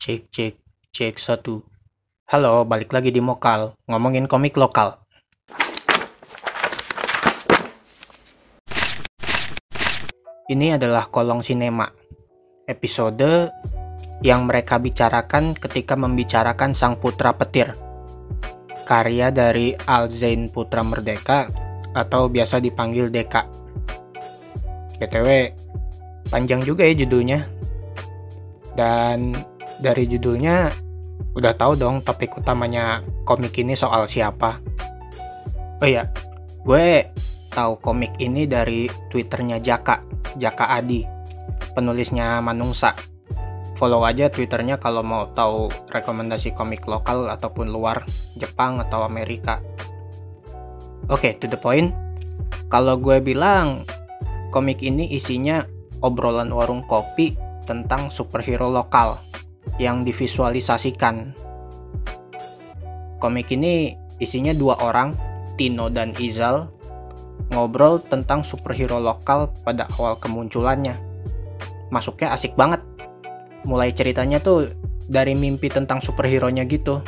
Cek cek cek satu. Halo, balik lagi di Mokal, ngomongin komik lokal. Ini adalah kolong sinema. Episode yang mereka bicarakan ketika membicarakan Sang Putra Petir. Karya dari Alzain Putra Merdeka atau biasa dipanggil Deka. BTW, panjang juga ya judulnya. Dan dari judulnya udah tahu dong topik utamanya komik ini soal siapa. Oh iya, gue tahu komik ini dari twitternya Jaka, Jaka Adi, penulisnya Manungsa. Follow aja twitternya kalau mau tahu rekomendasi komik lokal ataupun luar Jepang atau Amerika. Oke, okay, to the point. Kalau gue bilang komik ini isinya obrolan warung kopi tentang superhero lokal yang divisualisasikan. Komik ini isinya dua orang, Tino dan Izal, ngobrol tentang superhero lokal pada awal kemunculannya. Masuknya asik banget. Mulai ceritanya tuh dari mimpi tentang superhero-nya gitu.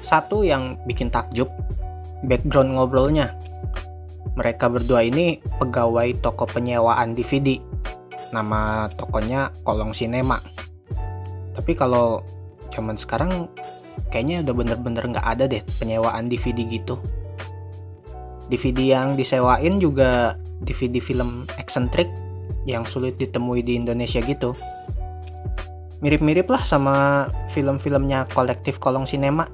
Satu yang bikin takjub, background ngobrolnya. Mereka berdua ini pegawai toko penyewaan DVD. Nama tokonya Kolong Sinema tapi kalau zaman sekarang kayaknya udah bener-bener nggak ada deh penyewaan DVD gitu. DVD yang disewain juga DVD film eksentrik yang sulit ditemui di Indonesia gitu. Mirip-mirip lah sama film-filmnya kolektif kolong sinema.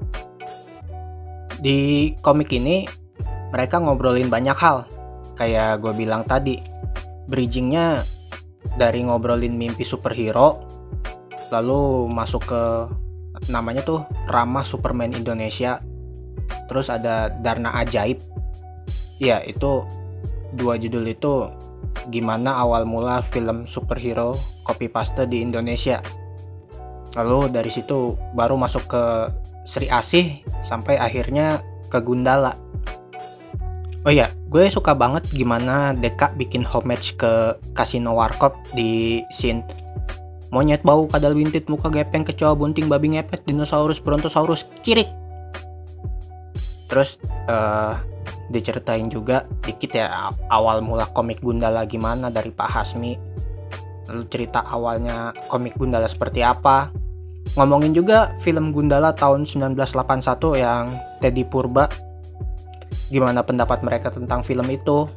Di komik ini mereka ngobrolin banyak hal. Kayak gue bilang tadi bridgingnya dari ngobrolin mimpi superhero lalu masuk ke namanya tuh Rama Superman Indonesia. Terus ada Darna Ajaib. Ya itu dua judul itu gimana awal mula film superhero copy paste di Indonesia. Lalu dari situ baru masuk ke Sri Asih sampai akhirnya ke Gundala. Oh iya, gue suka banget gimana Deka bikin homage ke Casino Warkop di scene Monyet bau kadal wintit muka gepeng kecoa bunting babi ngepet dinosaurus brontosaurus cirik. Terus uh, diceritain juga dikit ya awal mula komik Gundala gimana dari Pak Hasmi. Lalu cerita awalnya komik Gundala seperti apa. Ngomongin juga film Gundala tahun 1981 yang Teddy Purba. Gimana pendapat mereka tentang film itu?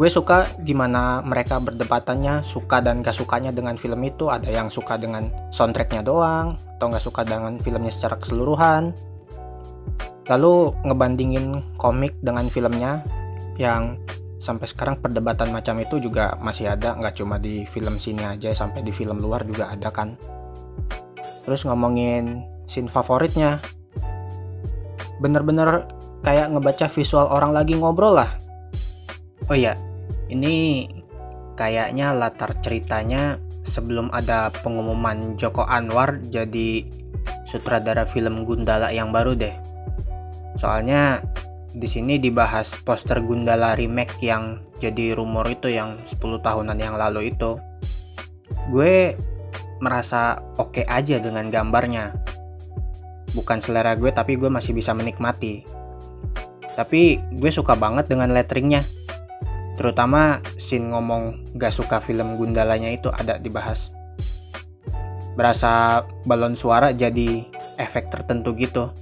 Gue suka gimana mereka berdebatannya suka dan gak sukanya dengan film itu. Ada yang suka dengan soundtracknya doang atau gak suka dengan filmnya secara keseluruhan. Lalu ngebandingin komik dengan filmnya yang sampai sekarang perdebatan macam itu juga masih ada. Nggak cuma di film sini aja sampai di film luar juga ada kan. Terus ngomongin scene favoritnya. Bener-bener kayak ngebaca visual orang lagi ngobrol lah. Oh iya ini kayaknya latar ceritanya sebelum ada pengumuman Joko Anwar jadi sutradara film Gundala yang baru deh. Soalnya di sini dibahas poster Gundala remake yang jadi rumor itu yang 10 tahunan yang lalu itu. Gue merasa oke okay aja dengan gambarnya. Bukan selera gue tapi gue masih bisa menikmati. Tapi gue suka banget dengan letteringnya Terutama scene ngomong gak suka film Gundalanya itu ada dibahas. Berasa balon suara jadi efek tertentu gitu.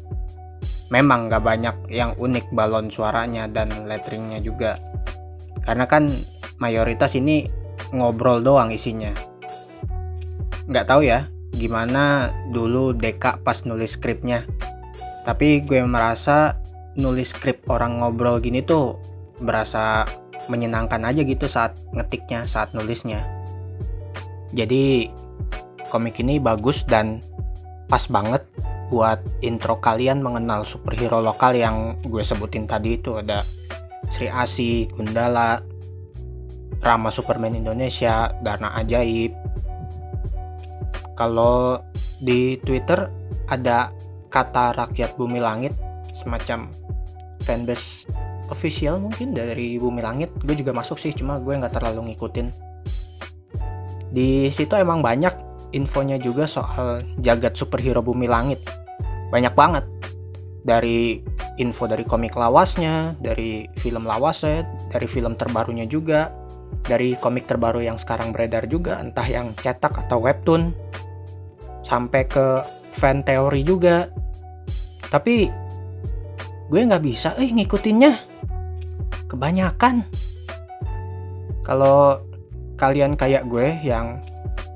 Memang gak banyak yang unik balon suaranya dan letteringnya juga. Karena kan mayoritas ini ngobrol doang isinya. Gak tahu ya gimana dulu Deka pas nulis skripnya. Tapi gue merasa nulis skrip orang ngobrol gini tuh berasa menyenangkan aja gitu saat ngetiknya, saat nulisnya. Jadi komik ini bagus dan pas banget buat intro kalian mengenal superhero lokal yang gue sebutin tadi itu ada Sri Asi, Gundala, Rama Superman Indonesia, Darna Ajaib. Kalau di Twitter ada kata rakyat bumi langit semacam fanbase official mungkin dari Bumi Langit gue juga masuk sih cuma gue nggak terlalu ngikutin di situ emang banyak infonya juga soal jagat superhero bumi langit. Banyak banget. Dari info dari komik lawasnya, dari film lawasnya, dari film terbarunya juga, dari komik terbaru yang sekarang beredar juga, entah yang cetak atau webtoon, sampai ke fan teori juga. Tapi gue nggak bisa eh ngikutinnya. Kebanyakan. Kalau kalian kayak gue yang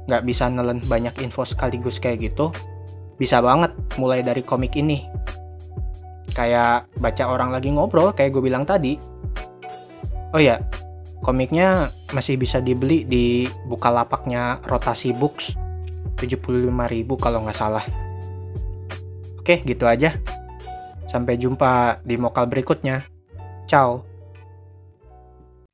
nggak bisa nelen banyak info sekaligus kayak gitu, bisa banget mulai dari komik ini. Kayak baca orang lagi ngobrol kayak gue bilang tadi. Oh ya, komiknya masih bisa dibeli di bukalapaknya Rotasi Books. 75.000 kalau nggak salah. Oke, gitu aja. Sampai jumpa di mokal berikutnya. Ciao.